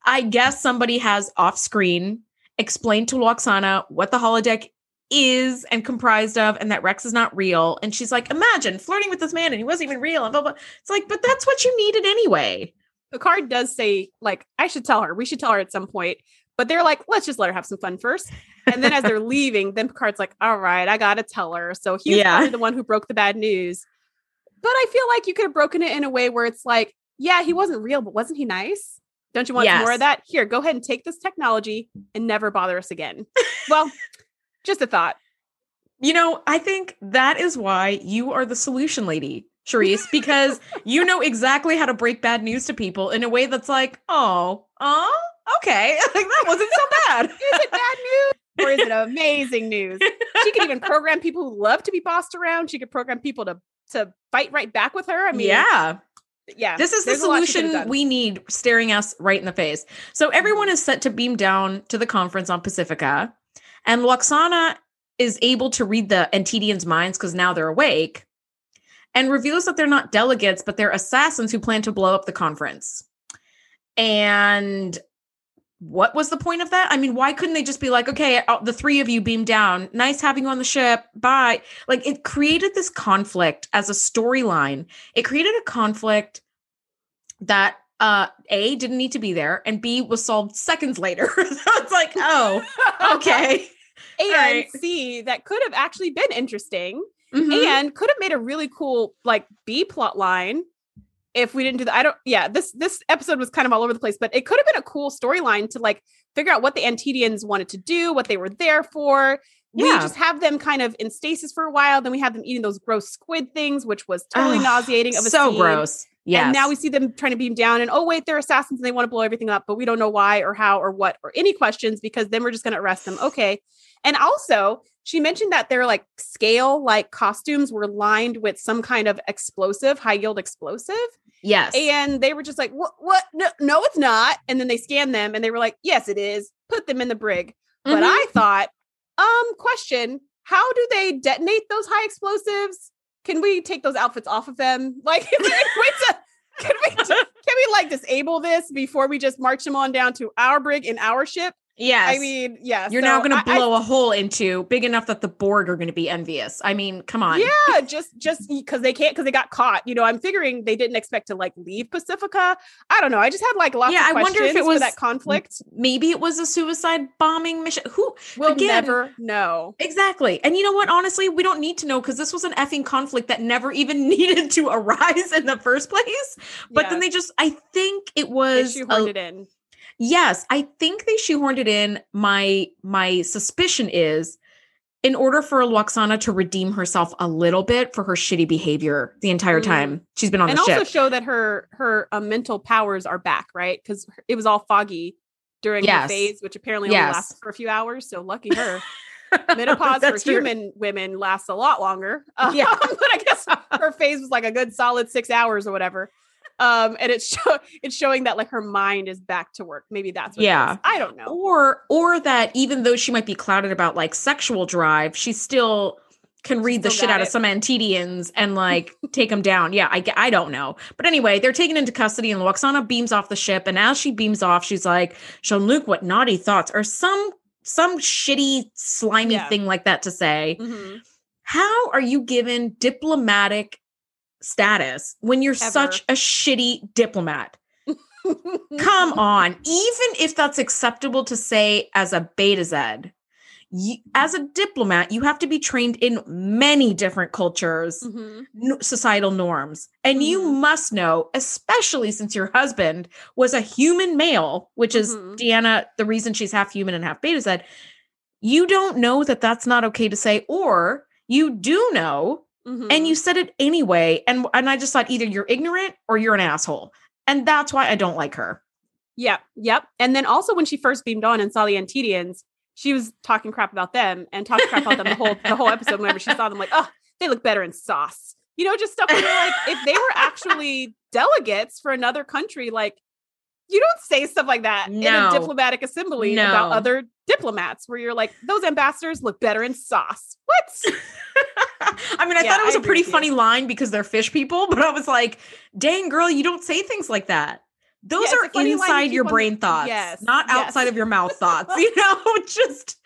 i guess somebody has off screen explained to Lwaxana what the holodeck is and comprised of and that rex is not real and she's like imagine flirting with this man and he wasn't even real and blah blah it's like but that's what you needed anyway the card does say like I should tell her. We should tell her at some point. But they're like, let's just let her have some fun first. And then as they're leaving, then Picard's like, all right, I gotta tell her. So he's Yeah. the one who broke the bad news. But I feel like you could have broken it in a way where it's like, yeah, he mm. wasn't real, but wasn't he nice? Don't you want more of that? Here, go ahead and take this technology and never bother us again. well, just a thought. You know, I think that is why you are the solution lady, Charisse, because you know exactly how to break bad news to people in a way that's like, oh, oh, okay. Like that wasn't so bad. Is it bad news or is it amazing news? She could even program people who love to be bossed around. She could program people to to fight right back with her. I mean, yeah. yeah. This is the there's a lot she could've solution we need staring us right in the face. So everyone mm-hmm. is set to beam down to the conference on Pacifica, and Lwaxana is able to read the Antedians' minds because now they're awake. and reveals that they're not delegates, but they're assassins who plan to blow up the conference. And what was the point of that? I mean, why couldn't they just be like, okay, uh, the three of you beam down. Nice having you on the ship. Bye. Like it created this conflict as a storyline. It created a conflict that uh A didn't need to be there and B was solved seconds later. so it's like, oh, okay. and right. C that could have actually been interesting Mhm. and could have made a really cool like B plot line if we didn't do that. I don't yeah, this this episode was kind of all over the place, but it could have been a cool storyline to like figure out what the Antedians wanted to do, what they were there for. We just have them kind of in stasis for a while, then we have them eating those gross squid things, which was totally Ugh, nauseating of a so scene. gross. Yeah. And now we see them trying to beam down, and oh wait, they're assassins and they want to blow everything up, but we don't know why or how or what or any questions because then we're just going to arrest them. Okay. And also, she mentioned that their like scale like costumes were lined with some kind of explosive, high yield explosive, yes. and they were just like, "What? What? No, no, it's not." And then they scanned them, and they were like, "Yes, it is." Put them in the brig. But Mhm. I thought, um, question: How do they detonate those high explosives? Can we take those outfits off of them? Like, is there any way to? Can we can we like disable this before we just march them on down to our brig in our ship? Yes. I mean, yeah. You're so now going to I- I- blow a hole into big enough that the Borg are going to be envious. I mean, come on. yeah, just just because they can't because they got caught. You know, I'm figuring they didn't expect to like leave Pacifica. I don't know. I just had like lots Yeah, of I wonder if questions it for was- that conflict. Maybe it was a suicide bombing mission. Who again- never know. exactly? And you know what? Honestly, we don't need to know because this was an effing conflict that never even needed to arise in the first place. But then they just, I think it was. shoehorned a- it in. Yes, I think they shoehorned it in. My my suspicion is in order for Lwaxana to redeem herself a little bit for her shitty behavior the entire Mm. time she's been on and the ship. And also show that her her uh, mental powers are back, right? Because it was all foggy during Yes. the phase, which apparently only Yes. lasted for a few hours. So lucky her. Menopause for true. human women lasts a lot longer. Um, Yeah. but I guess her phase was like a good solid six hours or whatever. Um, and it's show- it's showing that like her mind is back to work. Maybe that's what Yeah. I don't know. or or that even though she might be clouded about like sexual drive, she still can read the shit out of some Antedians and like take them down. Yeah, I, I don't know. But anyway, they're taken into custody and Lwaxana beams off the ship. And as she beams off, she's like, Jean Luc, what naughty thoughts or some some shitty, slimy Yeah. thing like that to say. Mhm. How are you given diplomatic status when you're Ever. such a shitty diplomat? Come on. Even if that's acceptable to say as a Betazed, you, as a diplomat, you have to be trained in many different cultures, Mhm. n- societal norms. And you Mhm. must know, especially since your husband was a human male, which is Mhm. Deanna, the reason she's half human and half Betazed. You don't know that that's not okay to say, or you do know Mhm. and you said it anyway. And, and I just thought either you're ignorant or you're an asshole. And that's why I don't like her. Yep, yep. And then also when she first beamed on and saw the Antedians, she was talking crap about them and talking crap about them the whole the whole episode. Whenever she saw them, like, oh, they look better in sauce. You know, just stuff where like, if they were actually delegates for another country, like you don't say stuff like that in a diplomatic assembly about other diplomats, where you're like, those ambassadors look better in sauce. What? I mean, I Yeah, thought it was I a pretty with you. funny line because they're fish people, but I was like, dang, girl, you don't say things like that. Those Yeah, are funny inside your brain thoughts, Yes, not yes. outside of your mouth thoughts. You know, just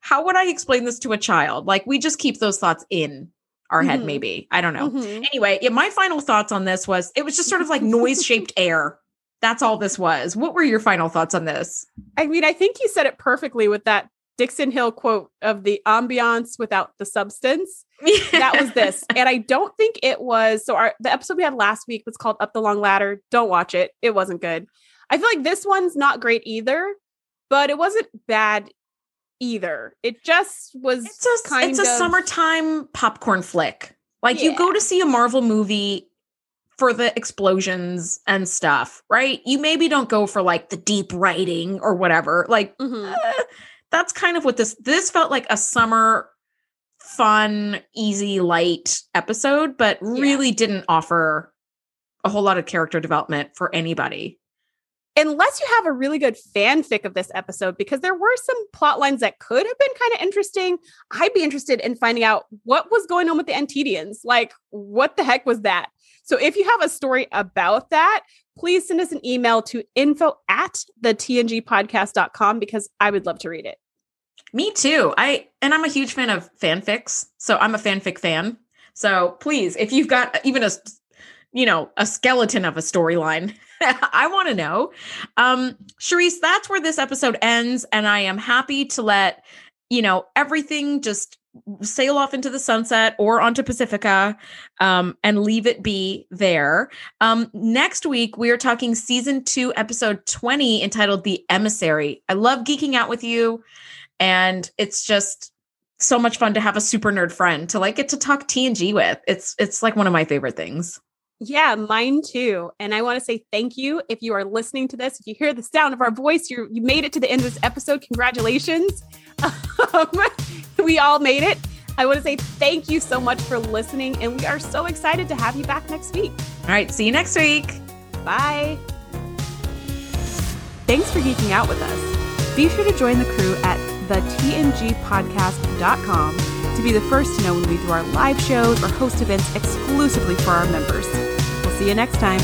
how would I explain this to a child? Like, we just keep those thoughts in our head, Mhm. maybe. I don't know. Mhm. Anyway, yeah, my final thoughts on this was it was just sort of like noise shaped air. That's all this was. What were your final thoughts on this? I mean, I think you said it perfectly with that Dixon Hill quote of the ambiance without the substance. That was this. and I don't think it was so our the episode we had last week was called Up the Long Ladder. Don't watch it. It wasn't good. I feel like this one's not great either, but it wasn't bad either. It just was It's a kind it's a of summertime popcorn flick. Like you go to see a Marvel movie for the explosions and stuff, right? You maybe don't go for like the deep writing or whatever. Like Mhm. eh, that's kind of what this this felt like a summer fun, easy, light episode, but really didn't offer a whole lot of character development for anybody. unless you have a really good fanfic of this episode, because there were some plot lines that could have been kind of interesting, I'd be interested in finding out what was going on with the Antedians. Like, what the heck was that? So if you have a story about that, please send us an email to info at the tngpodcast.com because I would love to read it. Me too. I and I'm a huge fan of fanfics. So I'm a fanfic fan. So please, if you've got even a you know, a skeleton of a storyline, I want to know. Um, Charisse, that's where this episode ends. And I am happy to let, you know, everything just sail off into the sunset or onto Pacifica um, and leave it be there. Um, next week, we are talking season two, episode 20, entitled The Emissary. I love geeking out with you. And it's just so much fun to have a super nerd friend to like get to talk TNG with. It's it's like one of my favorite things. Yeah, mine too. And I want to say thank you if you are listening to this. If you hear the sound of our voice, you you made it to the end of this episode. Congratulations. Um, we all made it. I want to say thank you so much for listening, and we are so excited to have you back next week. All right, see you next week. Bye. Thanks for geeking out with us. Be sure to join the crew at thetngpodcast.com to be the first to know when we do our live shows or host events exclusively for our members. We'll see you next time.